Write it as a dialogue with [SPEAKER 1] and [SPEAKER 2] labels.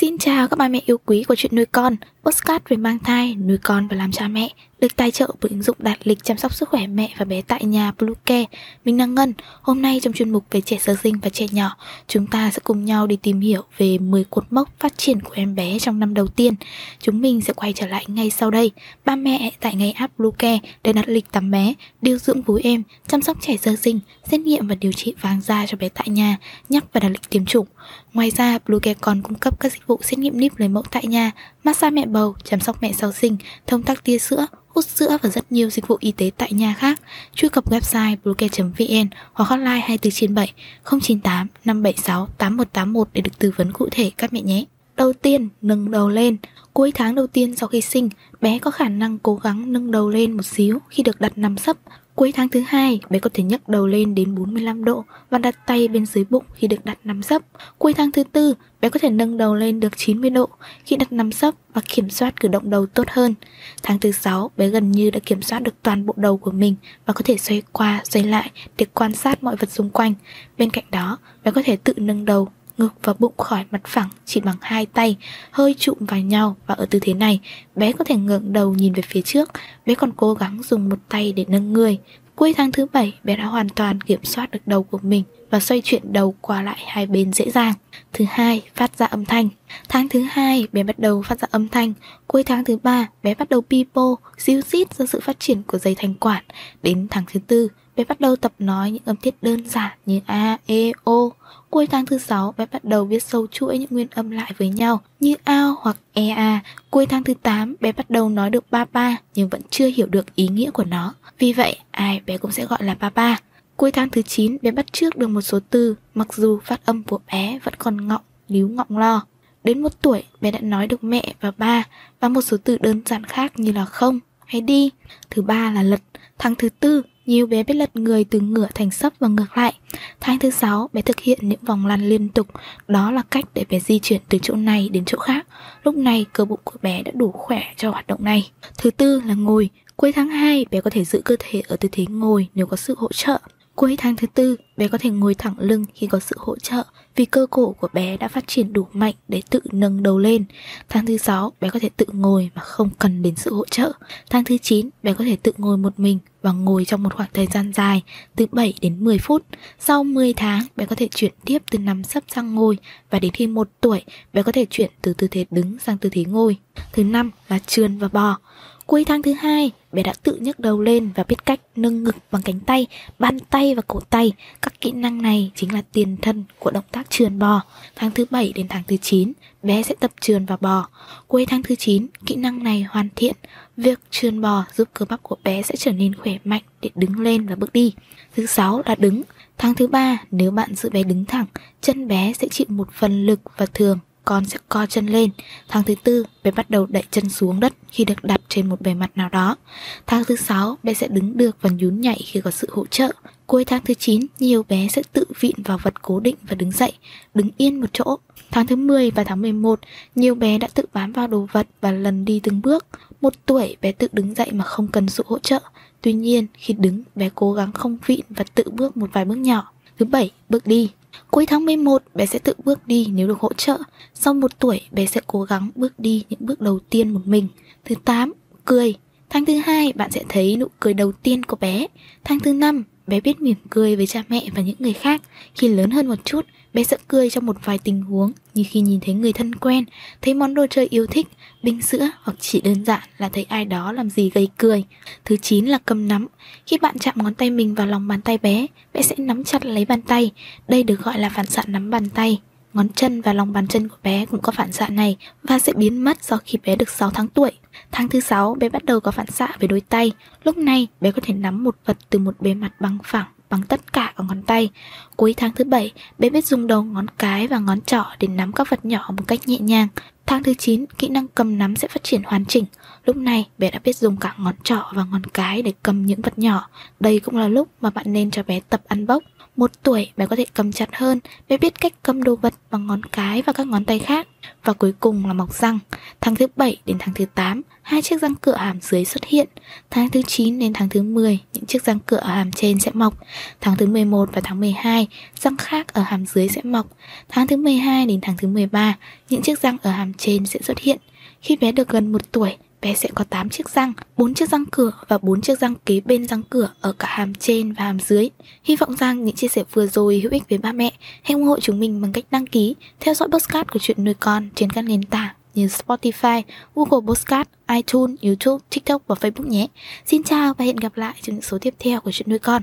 [SPEAKER 1] Xin chào các bà mẹ yêu quý của chuyện nuôi con, postcard về mang thai, nuôi con và làm cha mẹ, được tài trợ bởi ứng dụng đạt lịch chăm sóc sức khỏe mẹ và bé tại nhà Bluecare. Mình là Ngân, hôm nay trong chuyên mục về trẻ sơ sinh và trẻ nhỏ, chúng ta sẽ cùng nhau đi tìm hiểu về 10 cột mốc phát triển của em bé trong năm đầu tiên. Chúng mình sẽ quay trở lại ngay sau đây. Ba mẹ tại ngay app Bluecare để đặt lịch tắm bé, điều dưỡng vú em, chăm sóc trẻ sơ sinh, xét nghiệm và điều trị vàng da cho bé tại nhà, nhắc và đặt lịch tiêm chủng. Ngoài ra, Bluecare còn cung cấp các dịch vụ xét nghiệm níp lấy mẫu tại nhà, massage mẹ bầu, chăm sóc mẹ sau sinh, thông tắc tia sữa, hút sữa và rất nhiều dịch vụ y tế tại nhà khác. Truy cập website bluecare.vn hoặc hotline 24 trên 7 098 576 8181 để được tư vấn cụ thể các mẹ nhé. Đầu tiên, nâng đầu lên. Cuối tháng đầu tiên sau khi sinh, bé có khả năng cố gắng nâng đầu lên một xíu khi được đặt nằm sấp. Cuối tháng thứ hai, bé có thể nhấc đầu lên đến 45 độ và đặt tay bên dưới bụng khi được đặt nằm sấp. Cuối tháng thứ tư, bé có thể nâng đầu lên được 90 độ khi đặt nằm sấp và kiểm soát cử động đầu tốt hơn. Tháng thứ sáu, bé gần như đã kiểm soát được toàn bộ đầu của mình và có thể xoay qua, xoay lại để quan sát mọi vật xung quanh. Bên cạnh đó, bé có thể tự nâng đầu ngực và bụng khỏi mặt phẳng chỉ bằng hai tay, hơi chụm vào nhau và ở tư thế này, bé có thể ngẩng đầu nhìn về phía trước, bé còn cố gắng dùng một tay để nâng người. Cuối tháng thứ bảy, bé đã hoàn toàn kiểm soát được đầu của mình và xoay chuyển đầu qua lại hai bên dễ dàng. Thứ hai, phát ra âm thanh. Tháng thứ hai, bé bắt đầu phát ra âm thanh. Cuối tháng thứ ba, bé bắt đầu pipo, xíu xít do sự phát triển của dây thanh quản. Đến tháng thứ tư, bé bắt đầu tập nói những âm tiết đơn giản như a, e, o. Cuối tháng thứ sáu, bé bắt đầu viết sâu chuỗi những nguyên âm lại với nhau như ao hoặc ea. Cuối tháng thứ 8, bé bắt đầu nói được ba ba nhưng vẫn chưa hiểu được ý nghĩa của nó. Vì vậy, ai bé cũng sẽ gọi là ba ba. Cuối tháng thứ 9, bé bắt trước được một số từ, mặc dù phát âm của bé vẫn còn ngọng, líu ngọng lo. Đến một tuổi, bé đã nói được mẹ và ba và một số từ đơn giản khác như là không hay đi. Thứ ba là lật. Tháng thứ tư, nhiều bé biết lật người từ ngửa thành sấp và ngược lại. Tháng thứ sáu, bé thực hiện những vòng lăn liên tục. Đó là cách để bé di chuyển từ chỗ này đến chỗ khác. Lúc này, cơ bụng của bé đã đủ khỏe cho hoạt động này. Thứ tư là ngồi. Cuối tháng 2, bé có thể giữ cơ thể ở tư thế ngồi nếu có sự hỗ trợ. Cuối tháng thứ tư, bé có thể ngồi thẳng lưng khi có sự hỗ trợ vì cơ cổ của bé đã phát triển đủ mạnh để tự nâng đầu lên. Tháng thứ sáu, bé có thể tự ngồi mà không cần đến sự hỗ trợ. Tháng thứ 9, bé có thể tự ngồi một mình và ngồi trong một khoảng thời gian dài từ 7 đến 10 phút. Sau 10 tháng, bé có thể chuyển tiếp từ nằm sấp sang ngồi và đến khi 1 tuổi, bé có thể chuyển từ tư thế đứng sang tư thế ngồi. Thứ năm là trườn và bò. Cuối tháng thứ hai, bé đã tự nhấc đầu lên và biết cách nâng ngực bằng cánh tay, bàn tay và cổ tay. Các kỹ năng này chính là tiền thân của động tác trườn bò. Tháng thứ 7 đến tháng thứ 9, bé sẽ tập trườn và bò. Cuối tháng thứ 9, kỹ năng này hoàn thiện. Việc trườn bò giúp cơ bắp của bé sẽ trở nên khỏe mạnh để đứng lên và bước đi. Thứ sáu là đứng. Tháng thứ ba, nếu bạn giữ bé đứng thẳng, chân bé sẽ chịu một phần lực và thường con sẽ co chân lên. Tháng thứ tư, bé bắt đầu đẩy chân xuống đất khi được đặt trên một bề mặt nào đó. Tháng thứ sáu, bé sẽ đứng được và nhún nhảy khi có sự hỗ trợ. Cuối tháng thứ 9, nhiều bé sẽ tự vịn vào vật cố định và đứng dậy, đứng yên một chỗ. Tháng thứ 10 và tháng 11, nhiều bé đã tự bám vào đồ vật và lần đi từng bước. Một tuổi, bé tự đứng dậy mà không cần sự hỗ trợ. Tuy nhiên, khi đứng, bé cố gắng không vịn và tự bước một vài bước nhỏ. Thứ bảy, bước đi. Cuối tháng 11, bé sẽ tự bước đi nếu được hỗ trợ. Sau một tuổi, bé sẽ cố gắng bước đi những bước đầu tiên một mình. Thứ 8, cười. Tháng thứ hai, bạn sẽ thấy nụ cười đầu tiên của bé. Tháng thứ năm, bé biết mỉm cười với cha mẹ và những người khác. Khi lớn hơn một chút, bé sẽ cười trong một vài tình huống như khi nhìn thấy người thân quen, thấy món đồ chơi yêu thích, bình sữa hoặc chỉ đơn giản là thấy ai đó làm gì gây cười. Thứ 9 là cầm nắm. Khi bạn chạm ngón tay mình vào lòng bàn tay bé, bé sẽ nắm chặt lấy bàn tay. Đây được gọi là phản xạ nắm bàn tay. Ngón chân và lòng bàn chân của bé cũng có phản xạ này và sẽ biến mất sau khi bé được 6 tháng tuổi. Tháng thứ 6, bé bắt đầu có phản xạ về đôi tay. Lúc này, bé có thể nắm một vật từ một bề mặt bằng phẳng bằng tất cả các ngón tay. Cuối tháng thứ 7, bé biết dùng đầu ngón cái và ngón trỏ để nắm các vật nhỏ một cách nhẹ nhàng. Tháng thứ 9, kỹ năng cầm nắm sẽ phát triển hoàn chỉnh. Lúc này, bé đã biết dùng cả ngón trỏ và ngón cái để cầm những vật nhỏ. Đây cũng là lúc mà bạn nên cho bé tập ăn bốc. Một tuổi, bé có thể cầm chặt hơn, bé biết cách cầm đồ vật bằng ngón cái và các ngón tay khác và cuối cùng là mọc răng. Tháng thứ 7 đến tháng thứ 8, hai chiếc răng cửa hàm dưới xuất hiện. Tháng thứ 9 đến tháng thứ 10, những chiếc răng cửa ở hàm trên sẽ mọc. Tháng thứ 11 và tháng 12, răng khác ở hàm dưới sẽ mọc. Tháng thứ 12 đến tháng thứ 13, những chiếc răng ở hàm trên sẽ xuất hiện. Khi bé được gần 1 tuổi, bé sẽ có 8 chiếc răng, 4 chiếc răng cửa và 4 chiếc răng kế bên răng cửa ở cả hàm trên và hàm dưới. Hy vọng rằng những chia sẻ vừa rồi hữu ích với ba mẹ. Hãy ủng hộ chúng mình bằng cách đăng ký, theo dõi podcast của chuyện nuôi con trên các nền tảng như Spotify, Google Podcast, iTunes, YouTube, TikTok và Facebook nhé. Xin chào và hẹn gặp lại trong những số tiếp theo của chuyện nuôi con.